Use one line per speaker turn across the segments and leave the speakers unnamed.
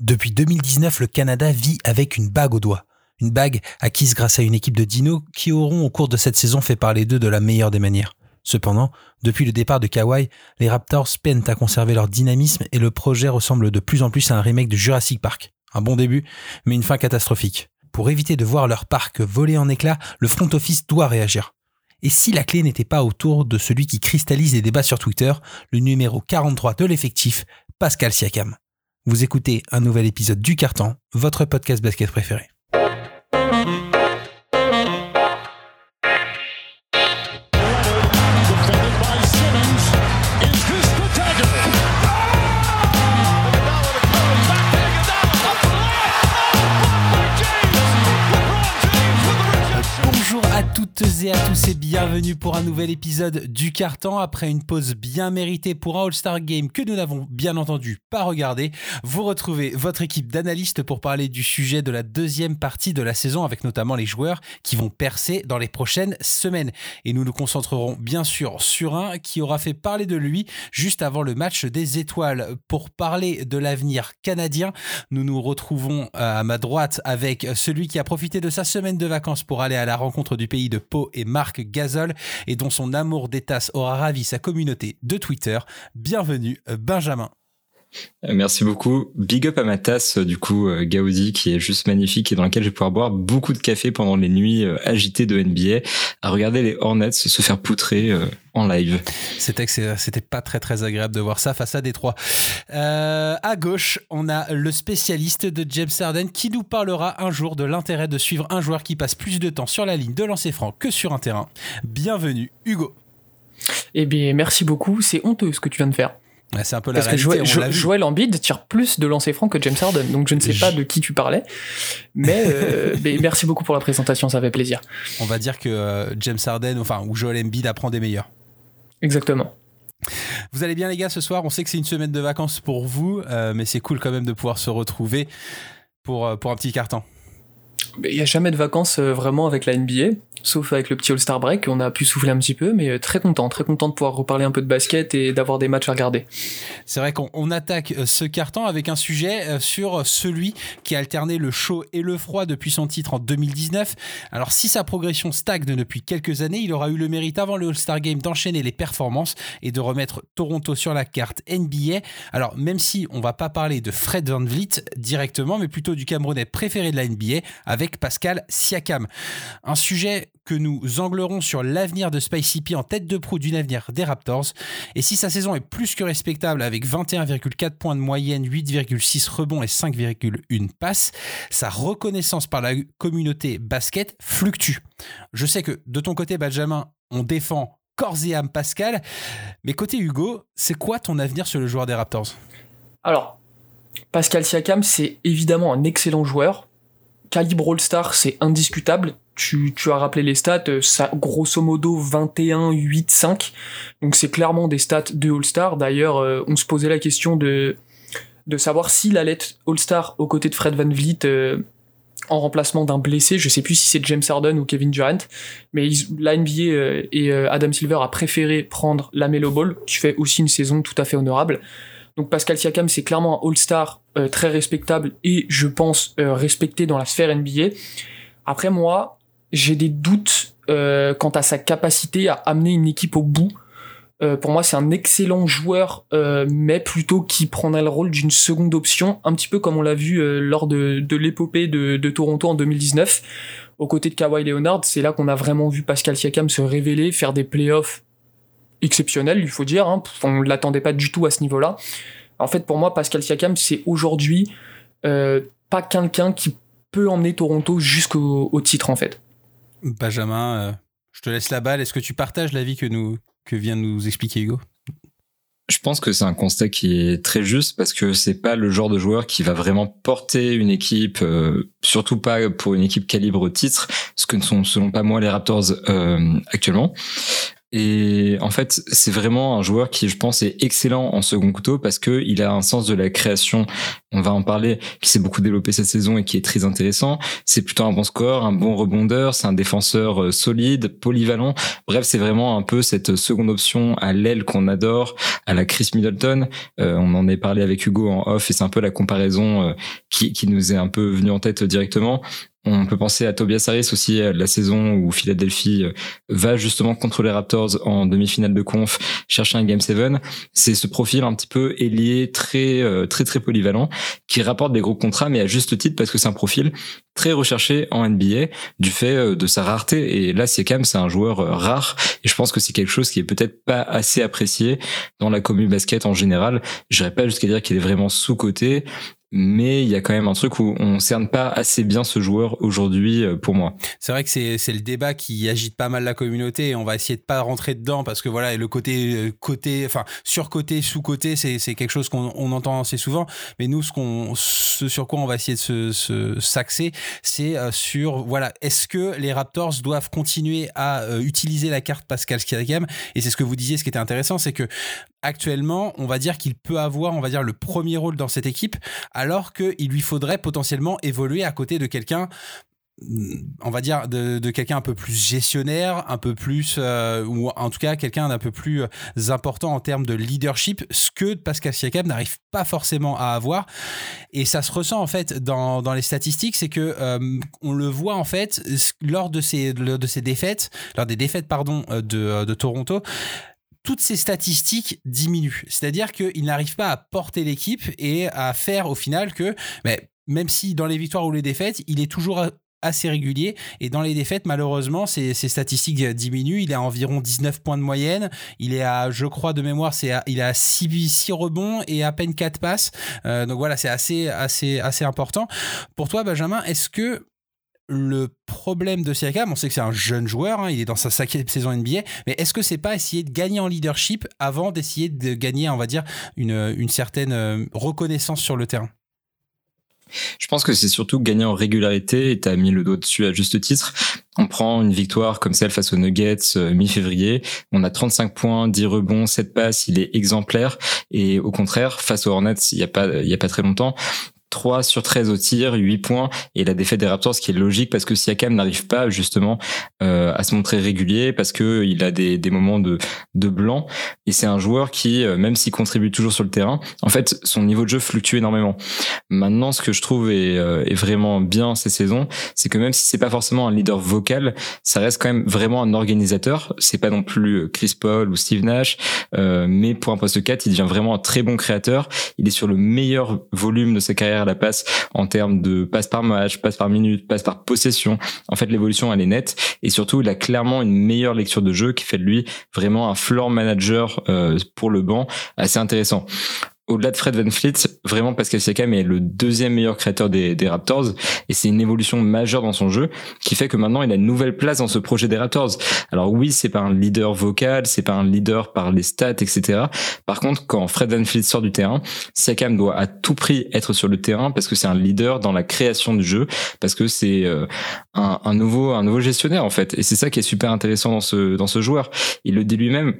Depuis 2019, le Canada vit avec une bague au doigt. Une bague acquise grâce à une équipe de dinos qui auront au cours de cette saison fait parler d'eux de la meilleure des manières. Cependant, depuis le départ de Kawhi, les Raptors peinent à conserver leur dynamisme et le projet ressemble de plus en plus à un remake de Jurassic Park. Un bon début, mais une fin catastrophique. Pour éviter de voir leur parc voler en éclats, le front office doit réagir. Et si la clé n'était pas autour de celui qui cristallise les débats sur Twitter, le numéro 43 de l'effectif, Pascal Siakam. Vous écoutez un nouvel épisode du Carton, votre podcast basket préféré. Bienvenue pour un nouvel épisode du Carton. Après une pause bien méritée pour un All-Star Game que nous n'avons bien entendu pas regardé, vous retrouvez votre équipe d'analystes pour parler du sujet de la deuxième partie de la saison avec notamment les joueurs qui vont percer dans les prochaines semaines. Et nous nous concentrerons bien sûr sur un qui aura fait parler de lui juste avant le match des étoiles. Pour parler de l'avenir canadien, nous nous retrouvons à ma droite avec celui qui a profité de sa semaine de vacances pour aller à la rencontre du pays de Pau et Marc Gasol et dont son amour des tasses aura ravi sa communauté de Twitter. Bienvenue Benjamin.
Euh, merci beaucoup. Big up à ma tasse, euh, du coup, euh, Gaudi, qui est juste magnifique et dans laquelle je vais pouvoir boire beaucoup de café pendant les nuits agitées de NBA, à regarder les Hornets se faire poutrer en live.
C'était c'était pas très très agréable de voir ça face à Détroit. Euh, à gauche, on a le spécialiste de James Harden qui nous parlera un jour de l'intérêt de suivre un joueur qui passe plus de temps sur la ligne de lancer franc que sur un terrain. Bienvenue, Hugo.
Eh bien, merci beaucoup. C'est honteux ce que tu viens de faire.
C'est un peu la
Parce
réalité,
que Joël, Embiid tire plus de lancers francs que James Harden, donc je ne sais pas de qui tu parlais, mais, euh, merci beaucoup pour la présentation, ça fait plaisir.
On va dire que euh, James Harden, enfin, ou Joel Embiid apprend des meilleurs.
Exactement.
Vous allez bien les gars ce soir? On sait que c'est une semaine de vacances pour vous, euh, mais c'est cool quand même de pouvoir se retrouver pour, pour un petit carton.
Il n'y a jamais de vacances euh, vraiment avec la NBA sauf avec le petit All-Star Break, on a pu souffler un petit peu, mais euh, très content, très content de pouvoir reparler un peu de basket et d'avoir des matchs à regarder.
C'est vrai qu'on attaque euh, ce carton avec un sujet euh, sur celui qui a alterné le chaud et le froid depuis son titre en 2019. Alors si sa progression stagne depuis quelques années, il aura eu le mérite avant le All-Star Game d'enchaîner les performances et de remettre Toronto sur la carte NBA. Alors même si on va pas parler de Fred Van Vliet directement, mais plutôt du Camerounais préféré de la NBA avec Pascal Siakam. Un sujet que nous anglerons sur l'avenir de Spicy P en tête de proue d'une avenir des Raptors. Et si sa saison est plus que respectable avec 21,4 points de moyenne, 8,6 rebonds et 5,1 passes, sa reconnaissance par la communauté basket fluctue. Je sais que de ton côté, Benjamin, on défend corps et âme Pascal, mais côté Hugo, c'est quoi ton avenir sur le joueur des Raptors?
Alors, Pascal Siakam, c'est évidemment un excellent joueur. Calibre All-Star, c'est indiscutable tu, as rappelé les stats, euh, ça, grosso modo 21, 8, 5. Donc c'est clairement des stats de All-Star. D'ailleurs, euh, on se posait la question de, de savoir s'il allait être All-Star aux côtés de Fred Van Vliet euh, en remplacement d'un blessé. Je sais plus si c'est James Harden ou Kevin Durant. Mais la NBA et Adam Silver a préféré prendre la Melo Ball, qui fait aussi une saison tout à fait honorable. Donc Pascal Siakam, c'est clairement un All-Star très respectable et je pense respecté dans la sphère NBA. Après moi, j'ai des doutes euh, quant à sa capacité à amener une équipe au bout. Euh, pour moi, c'est un excellent joueur, euh, mais plutôt qui prendrait le rôle d'une seconde option, un petit peu comme on l'a vu euh, lors de, l'épopée de, de, Toronto en 2019. Aux côtés de Kawhi Leonard, c'est là qu'on a vraiment vu Pascal Siakam se révéler, faire des playoffs exceptionnels, il faut dire. Hein. On ne l'attendait pas du tout à ce niveau-là. En fait, pour moi, Pascal Siakam, c'est aujourd'hui pas quelqu'un qui peut emmener Toronto jusqu'au titre, en fait.
Benjamin, euh, je te laisse la balle. Est-ce que tu partages l'avis que, nous, que vient de nous expliquer Hugo?
Je pense que c'est un constat qui est très juste parce que c'est pas le genre de joueur qui va vraiment porter une équipe, euh, surtout pas pour une équipe calibre titre, ce que ne sont selon pas moi les Raptors euh, actuellement. Et en fait, c'est vraiment un joueur qui, je pense, est excellent en second couteau parce que il a un sens de la création. On va en parler, qui s'est beaucoup développé cette saison et qui est très intéressant. C'est plutôt un bon score, un bon rebondeur, c'est un défenseur euh, solide, polyvalent. Bref, c'est vraiment un peu cette seconde option à l'aile qu'on adore, à la Chris Middleton. Euh, on en est parlé avec Hugo en off et c'est un peu la comparaison euh, qui, qui nous est un peu venue en tête directement. On peut penser à Tobias Harris aussi, la saison où Philadelphie euh, va justement contre les Raptors en demi-finale de conf chercher un Game 7. C'est ce profil un petit peu ailier, très euh, très très polyvalent, qui rapporte des gros contrats, mais à juste titre parce que c'est un profil très recherché en NBA du fait euh, de sa rareté. Et là, Siakam, c'est un joueur rare, et je pense que c'est quelque chose qui est peut-être pas assez apprécié dans la commune basket en général. Je pas jusqu'à dire qu'il est vraiment sous-coté, mais il y a quand même un truc où on cerne pas assez bien ce joueur aujourd'hui euh, pour moi.
C'est vrai que c'est c'est le débat qui agite pas mal la communauté et on va essayer de pas rentrer dedans parce que voilà le côté euh, côté enfin sur côté sous côté c'est c'est quelque chose qu'on on entend assez souvent mais nous ce qu'on ce sur quoi on va essayer de se, se s'axer c'est euh, sur voilà est-ce que les Raptors doivent continuer à utiliser la carte Pascal Siakam? Et c'est ce que vous disiez ce qui était intéressant c'est que actuellement, on va dire qu'il peut avoir, on va dire, le premier rôle dans cette équipe, alors qu'il lui faudrait potentiellement évoluer à côté de quelqu'un mm, on va dire de, quelqu'un un peu plus gestionnaire, un peu plus, euh, ou en tout cas quelqu'un d'un peu plus euh, important en termes de leadership, ce que Pascal Siakam n'arrive pas forcément à avoir. Et ça se ressent en fait dans, les statistiques, c'est que euh, on le voit en fait lors de ces, de ces défaites, lors des défaites pardon de, de Toronto toutes ces statistiques diminuent. C'est-à-dire qu'il n'arrive pas à porter l'équipe et à faire au final que, mais même si dans les victoires ou les défaites, il est toujours assez régulier. Et dans les défaites malheureusement ces, statistiques diminuent. Il est à environ 19 points de moyenne. Il est à je crois de mémoire il à 6, 6 rebonds et à peine 4 passes. Euh, donc voilà c'est assez assez important. Pour toi Benjamin est-ce que le problème de Siakam, on sait que c'est un jeune joueur, hein, il est dans sa cinquième saison NBA, mais est-ce que c'est pas essayer de gagner en leadership avant d'essayer de gagner, on va dire, une, certaine euh, reconnaissance sur le terrain?
Je pense que c'est surtout gagner en régularité et tu as mis le doigt dessus à juste titre. On prend une victoire comme celle face aux Nuggets euh, mi-février, on a 35 points, 10 rebonds, 7 passes, il est exemplaire. Et au contraire face aux Hornets il y a pas il y a pas très longtemps, 3 sur 13 au tir, 8 points et la défaite des Raptors ce qui est logique parce que Siakam n'arrive pas justement euh, à se montrer régulier parce que il a des, des moments de de blanc. Et c'est un joueur qui euh, même s'il contribue toujours sur le terrain, en fait son niveau de jeu fluctue énormément. Maintenant ce que je trouve est, euh, est vraiment bien ces saisons, c'est que même si c'est pas forcément un leader vocal, ça reste quand même vraiment un organisateur, c'est pas non plus Chris Paul ou Steve Nash mais pour un poste 4, il devient vraiment un très bon créateur, il est sur le meilleur volume de sa carrière la passe en termes de passe par match, passe par minute, passe par possession. En fait, l'évolution elle est nette. Et surtout il a clairement une meilleure lecture de jeu qui fait de lui vraiment un floor manager euh, pour le banc. Assez intéressant au-delà de Fred Van Fleet, vraiment Pascal Siakam est le deuxième meilleur créateur des, Raptors et c'est une évolution majeure dans son jeu qui fait que maintenant il a une nouvelle place dans ce projet des Raptors. Alors oui, c'est pas un leader vocal, c'est pas un leader par les stats, etc. Par contre, quand Fred Van Fleet sort du terrain, Siakam doit à tout prix être sur le terrain parce que c'est un leader dans la création du jeu, parce que c'est euh, un, un nouveau un nouveau gestionnaire en fait. Et c'est ça qui est super intéressant dans ce dans ce joueur. Il le dit lui-même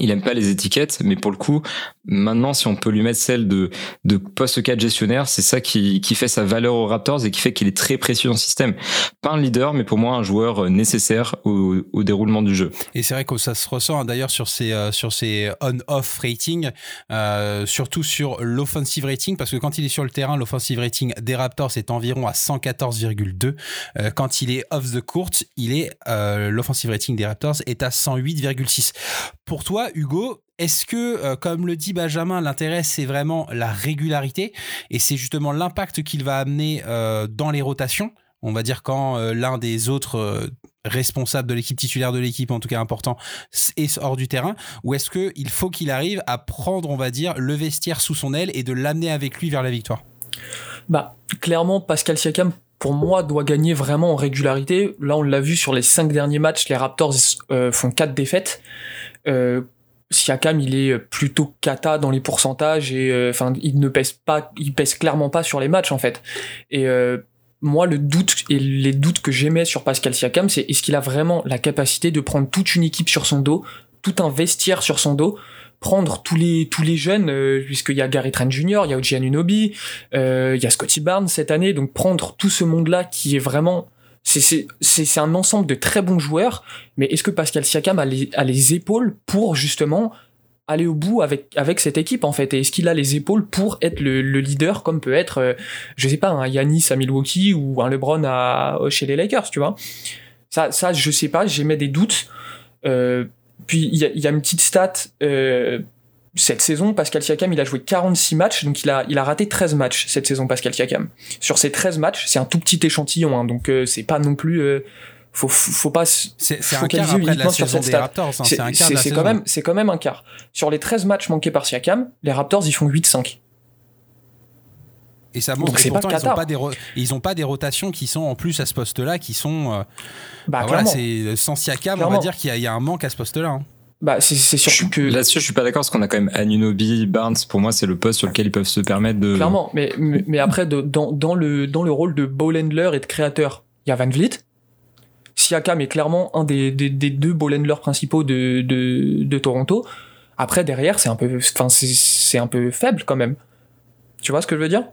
il aime pas les étiquettes, mais pour le coup, maintenant, si on peut lui mettre celle de, de 4 gestionnaire, c'est ça qui, qui fait sa valeur aux Raptors et qui fait qu'il est très précieux dans le système. Pas un leader, mais pour moi, un joueur nécessaire au, déroulement du jeu.
Et c'est vrai que ça se ressent hein, d'ailleurs sur ces, euh, sur on-off rating, euh, surtout sur l'offensive rating, parce que quand il est sur le terrain, l'offensive rating des Raptors est environ à 114,2. Euh, quand il est off the court, il est, euh, l'offensive rating des Raptors est à 108,6. Pour Hugo, est-ce que, euh, comme le dit Benjamin, l'intérêt c'est vraiment la régularité et c'est justement l'impact qu'il va amener euh, dans les rotations? On va dire quand euh, l'un des autres responsables de l'équipe titulaire de l'équipe, en tout cas important, est hors du terrain? Ou est-ce qu'il faut qu'il arrive à prendre, on va dire, le vestiaire sous son aile et de l'amener avec lui vers la victoire?
Bah, clairement, Pascal Siakam pour moi, doit gagner vraiment en régularité. Là, on l'a vu sur les cinq derniers matchs, les Raptors font quatre défaites. Siakam, il est plutôt cata dans les pourcentages et euh, enfin, il ne pèse pas, il pèse clairement pas sur les matchs en fait. Et euh, moi, le doute et les doutes que j'aimais sur Pascal Siakam, c'est est-ce qu'il a vraiment la capacité de prendre toute une équipe sur son dos, tout un vestiaire sur son dos, prendre tous les tous les jeunes, euh, puisqu'il y a Gary Trent Jr., il y a Oji Anunobi, euh, il y a Scotty Barnes cette année, donc prendre tout ce monde-là qui est vraiment c'est un ensemble de très bons joueurs, mais est-ce que Pascal Siakam a les, épaules pour justement aller au bout avec cette équipe en fait? Et est-ce qu'il a les épaules pour être le, le leader comme peut être euh, je sais pas un Yanis à Milwaukee ou un LeBron à chez les Lakers tu vois? Ça ça je sais pas j'émets des doutes. Euh, puis il y a, y a, une petite stat euh, cette saison Pascal Siakam il a joué 46 matchs donc il a il a raté 13 matchs cette saison Pascal Siakam sur ces 13 matchs c'est un tout petit échantillon hein, donc euh, c'est pas non plus euh, faut faut pas
c'est un quart après la saison des Raptors hein, c'est
quand même c'est quand même un quart sur les 13 matchs manqués par Siakam les Raptors ils font 8-5
et ça montre que pourtant, ils n'ont pas, des ils ont pas des rotations qui sont en plus à ce poste-là, qui sont. Euh, bah, bah voilà, c'est sans Siakam, on va dire qu'il y, y, a un manque à ce poste-là. Hein.
Bah, c'est surtout que.
Là-dessus, je suis pas d'accord parce qu'on a quand même Anunobi, Barnes. Pour moi, c'est le poste sur lequel ils peuvent se permettre de.
Clairement, mais, mais, après, de, dans, dans, le, dans le rôle de ball handler et de créateur, il y a Van Vliet. Siakam est clairement un des, des, des deux ball handlers principaux de, de, de Toronto. Après, derrière, c'est un peu, enfin, c'est un peu faible quand même. Tu vois ce que je veux dire?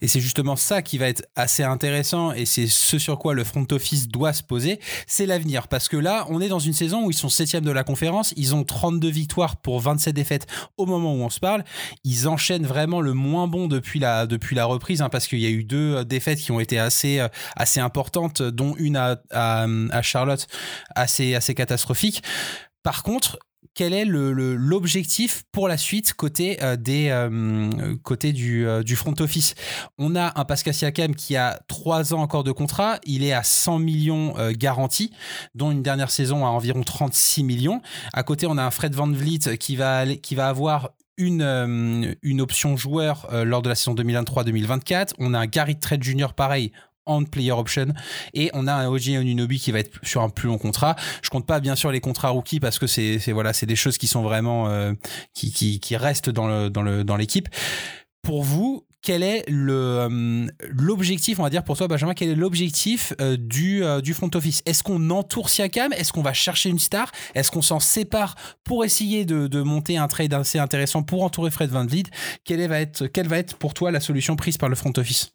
Et c'est justement ça qui va être assez intéressant et c'est ce sur quoi le front office doit se poser, c'est l'avenir. Parce que là, on est dans une saison où ils sont septième de la conférence, ils ont 32 victoires pour 27 défaites au moment où on se parle. Ils enchaînent vraiment le moins bon depuis la, depuis la reprise, hein, parce qu'il y a eu deux défaites qui ont été assez, euh, assez importantes, dont une à, à, à Charlotte assez, assez catastrophique. Par contre, quel est l'objectif pour la suite côté, euh, euh, euh, du, front office? On a un Pascal Siakam qui a trois ans encore de contrat, il est à 100 millions garantis, dont une dernière saison à environ 36 millions. À côté, on a un Fred Van Vliet qui va, avoir une, une option joueur lors de la saison 2023-2024. On a un Gary Trent Jr. pareil on player option. Et on a un OG Unobi qui va être sur un plus long contrat. Je compte pas bien sûr les contrats rookies parce que c'est voilà c'est des choses qui sont vraiment euh, qui, qui, qui restent dans le dans le dans l'équipe. Pour vous, quel est le euh, l'objectif, on va dire pour toi Benjamin, quel est l'objectif euh, du, du front office? Est-ce qu'on entoure Siakam? Est-ce qu'on va chercher une star? Est-ce qu'on s'en sépare pour essayer de, de, monter un trade assez intéressant pour entourer Fred Van Vliet? Quelle quelle va être pour toi la solution prise par le front office?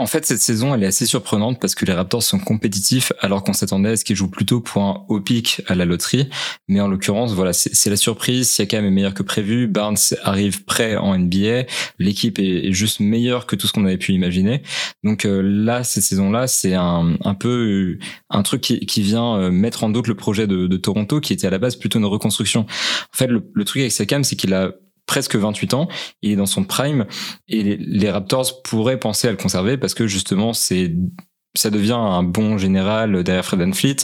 En fait, cette saison, elle est assez surprenante parce que les Raptors sont compétitifs alors qu'on s'attendait à ce qu'ils jouent plutôt pour un haut pic à la loterie. Mais en l'occurrence, voilà, c'est la surprise. Siakam est meilleur que prévu. Barnes arrive prêt en NBA. L'équipe est, juste meilleure que tout ce qu'on avait pu imaginer. Donc euh, là, cette saison-là, c'est un, peu euh, un truc qui, vient euh, mettre en doute le projet de, de, Toronto qui était à la base plutôt une reconstruction. En fait, le, le truc avec Siakam, c'est qu'il a presque 28 ans, il est dans son prime et les, Raptors pourraient penser à le conserver parce que justement c'est ça devient un bon général derrière Fred Fleet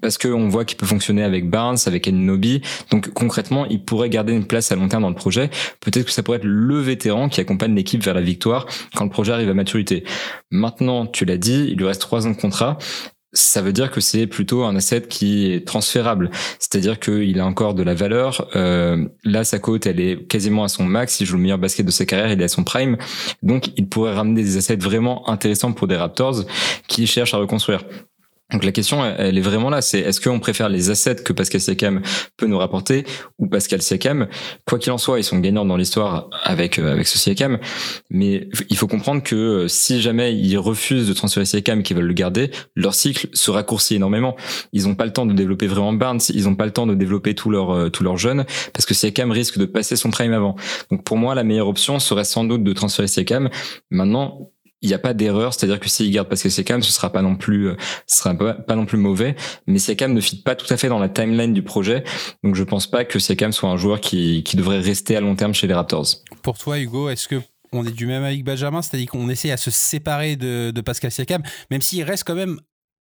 parce qu'on voit qu'il peut fonctionner avec Barnes, avec Anunobi. Donc concrètement, il pourrait garder une place à long terme dans le projet. Peut-être que ça pourrait être le vétéran qui accompagne l'équipe vers la victoire quand le projet arrive à maturité. Maintenant, tu l'as dit, il lui reste trois ans de contrat ça veut dire que c'est plutôt un asset qui est transférable, c'est-à-dire qu'il a encore de la valeur. Euh, là, sa cote, elle est quasiment à son max. Il joue le meilleur basket de sa carrière, il est à son prime, donc il pourrait ramener des assets vraiment intéressants pour des Raptors qui cherchent à reconstruire. Donc la question, elle est vraiment là, c'est est-ce qu'on préfère les assets que Pascal Siakam peut nous rapporter ou Pascal Siakam? Quoi qu'il en soit, ils sont gagnants dans l'histoire avec euh, avec ce Siakam, mais il faut comprendre que euh, si jamais ils refusent de transférer Siakam qu'ils veulent le garder, leur cycle se raccourcit énormément. Ils n'ont pas le temps de développer vraiment Barnes, ils n'ont pas le temps de développer tous leurs euh, tous jeunes parce que Siakam risque de passer son prime avant. Donc pour moi, la meilleure option serait sans doute de transférer Siakam. Maintenant, il n'y a pas d'erreur, c'est-à-dire que s'il garde Pascal Siakam, ce sera pas non plus, euh, ce sera pas, pas non plus mauvais. Mais Siakam ne fit pas tout à fait dans la timeline du projet, donc je pense pas que Siakam soit un joueur qui, qui devrait rester à long terme chez les Raptors.
Pour toi, Hugo, est-ce que on est du même avec Benjamin, c'est-à-dire qu'on essaie à se séparer de, de Pascal Siakam, même s'il reste quand même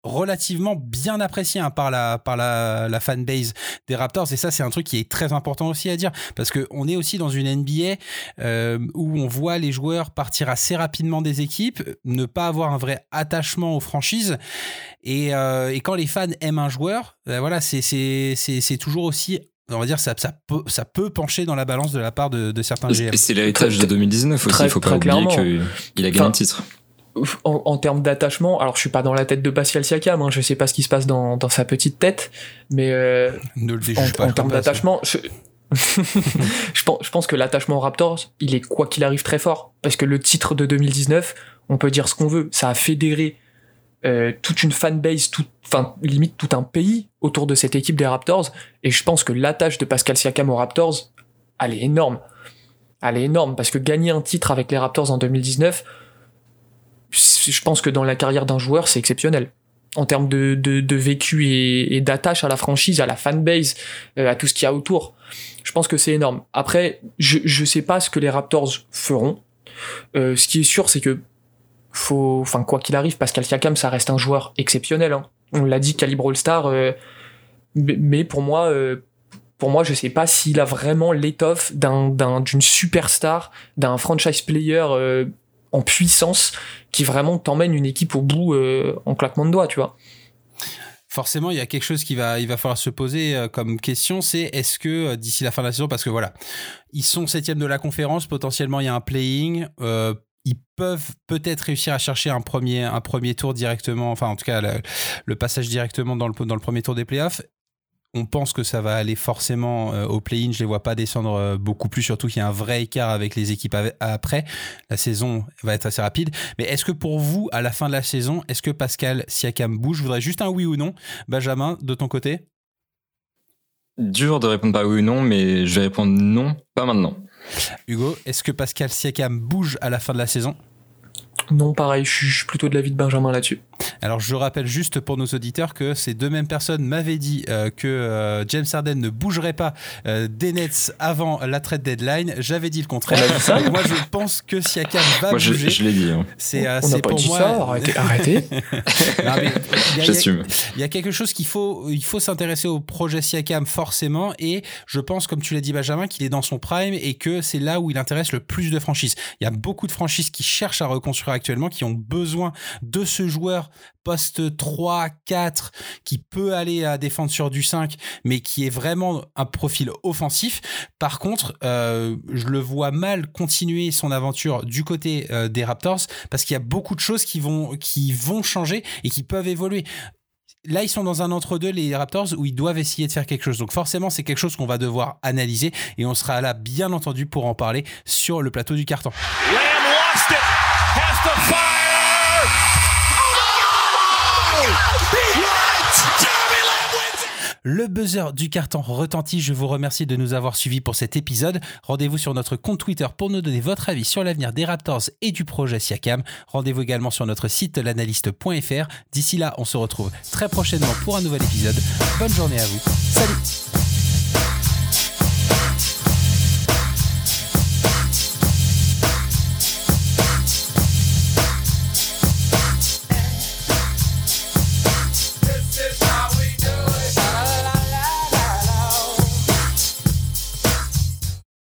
relativement bien apprécié hein, par la par la, la fanbase des Raptors. Et ça c'est un truc qui est très important aussi à dire parce que on est aussi dans une NBA euh, où on voit les joueurs partir assez rapidement des équipes ne pas avoir un vrai attachement aux franchises. Et, euh, et quand les fans aiment un joueur ben voilà c'est c'est c'est toujours aussi on va dire ça, ça, peut, ça peut pencher dans la balance de la part de, de certains GM.
C'est l'héritage de 2019 aussi, il faut pas oublier qu'il a gagné le titre
en, termes d'attachement, alors je suis pas dans la tête de Pascal Siakam, hein, je sais pas ce qui se passe dans, dans sa petite tête, mais euh,
ne le
en,
pas,
en termes d'attachement, je, je, pense, je pense que l'attachement aux Raptors, il est quoi qu'il arrive très fort, parce que le titre de 2019, on peut dire ce qu'on veut, ça a fédéré euh, toute une fanbase, tout, enfin limite tout un pays autour de cette équipe des Raptors, et je pense que l'attache de Pascal Siakam aux Raptors, elle est énorme. Elle est énorme, parce que gagner un titre avec les Raptors en 2019, je pense que dans la carrière d'un joueur, c'est exceptionnel. En termes de, vécu et, d'attache à la franchise, à la fanbase, euh, à tout ce qu'il y a autour. Je pense que c'est énorme. Après, je, je sais pas ce que les Raptors feront. Euh, ce qui est sûr, c'est que faut, quoi qu'il arrive, Pascal Siakam, ça reste un joueur exceptionnel. Hein. On l'a dit, calibre All-Star. Euh, mais pour moi, pour moi, je sais pas s'il a vraiment l'étoffe d'un, d'une superstar, d'un franchise player en puissance qui vraiment t'emmène une équipe au bout euh, en claquement de doigts, tu vois.
Forcément, il y a quelque chose qui va, il va falloir se poser euh, comme question, c'est est-ce que euh, d'ici la fin de la saison, parce que voilà, ils sont septième de la conférence, potentiellement il y a un playing, ils peuvent peut-être réussir à chercher un premier, un premier tour directement, enfin en tout cas le, passage directement dans le, dans le premier tour des playoffs on pense que ça va aller forcément euh, au play-in. Je les vois pas descendre euh, beaucoup plus, surtout qu'il y a un vrai écart avec les équipes après. La saison va être assez rapide. Mais est-ce que pour vous, à la fin de la saison, est-ce que Pascal Siakam bouge? Je voudrais juste un oui ou non. Benjamin, de ton côté?
Dur de répondre pas oui ou non, mais je vais répondre non, pas maintenant.
Hugo, est-ce que Pascal Siakam bouge à la fin de la saison?
Non, pareil, je suis plutôt de l'avis de Benjamin là-dessus.
Alors, je rappelle juste pour nos auditeurs que ces deux mêmes personnes m'avaient dit euh, que euh, James Harden ne bougerait pas euh, des Nets avant la trade deadline. J'avais dit le contraire. moi, je pense que Siakam va bouger.
Je, je l'ai dit. Hein.
C'est
pour moi. Ça, arrêtez. arrêtez.
J'assume.
Il y a quelque chose qu'il faut, il faut s'intéresser au projet Siakam forcément, et je pense, comme tu l'as dit Benjamin, qu'il est dans son prime et que c'est là où il intéresse le plus de franchises. Il y a beaucoup de franchises qui cherchent à reconstruire actuellement, qui ont besoin de ce joueur poste 3, 4, qui peut aller à défendre sur du 5, mais qui est vraiment un profil offensif. Par contre, euh, je le vois mal continuer son aventure du côté euh, des Raptors, parce qu'il y a beaucoup de choses qui vont, qui vont changer et qui peuvent évoluer là, ils sont dans un entre-deux, les Raptors, où ils doivent essayer de faire quelque chose. Donc forcément, c'est quelque chose qu'on va devoir analyser et on sera là, bien entendu, pour en parler sur le plateau du carton. Le buzzer du carton retentit. Je vous remercie de nous avoir suivis pour cet épisode. Rendez-vous sur notre compte Twitter pour nous donner votre avis sur l'avenir des Raptors et du projet Siakam. Rendez-vous également sur notre site l'analyste.fr. D'ici là, on se retrouve très prochainement pour un nouvel épisode. Bonne journée à vous. Salut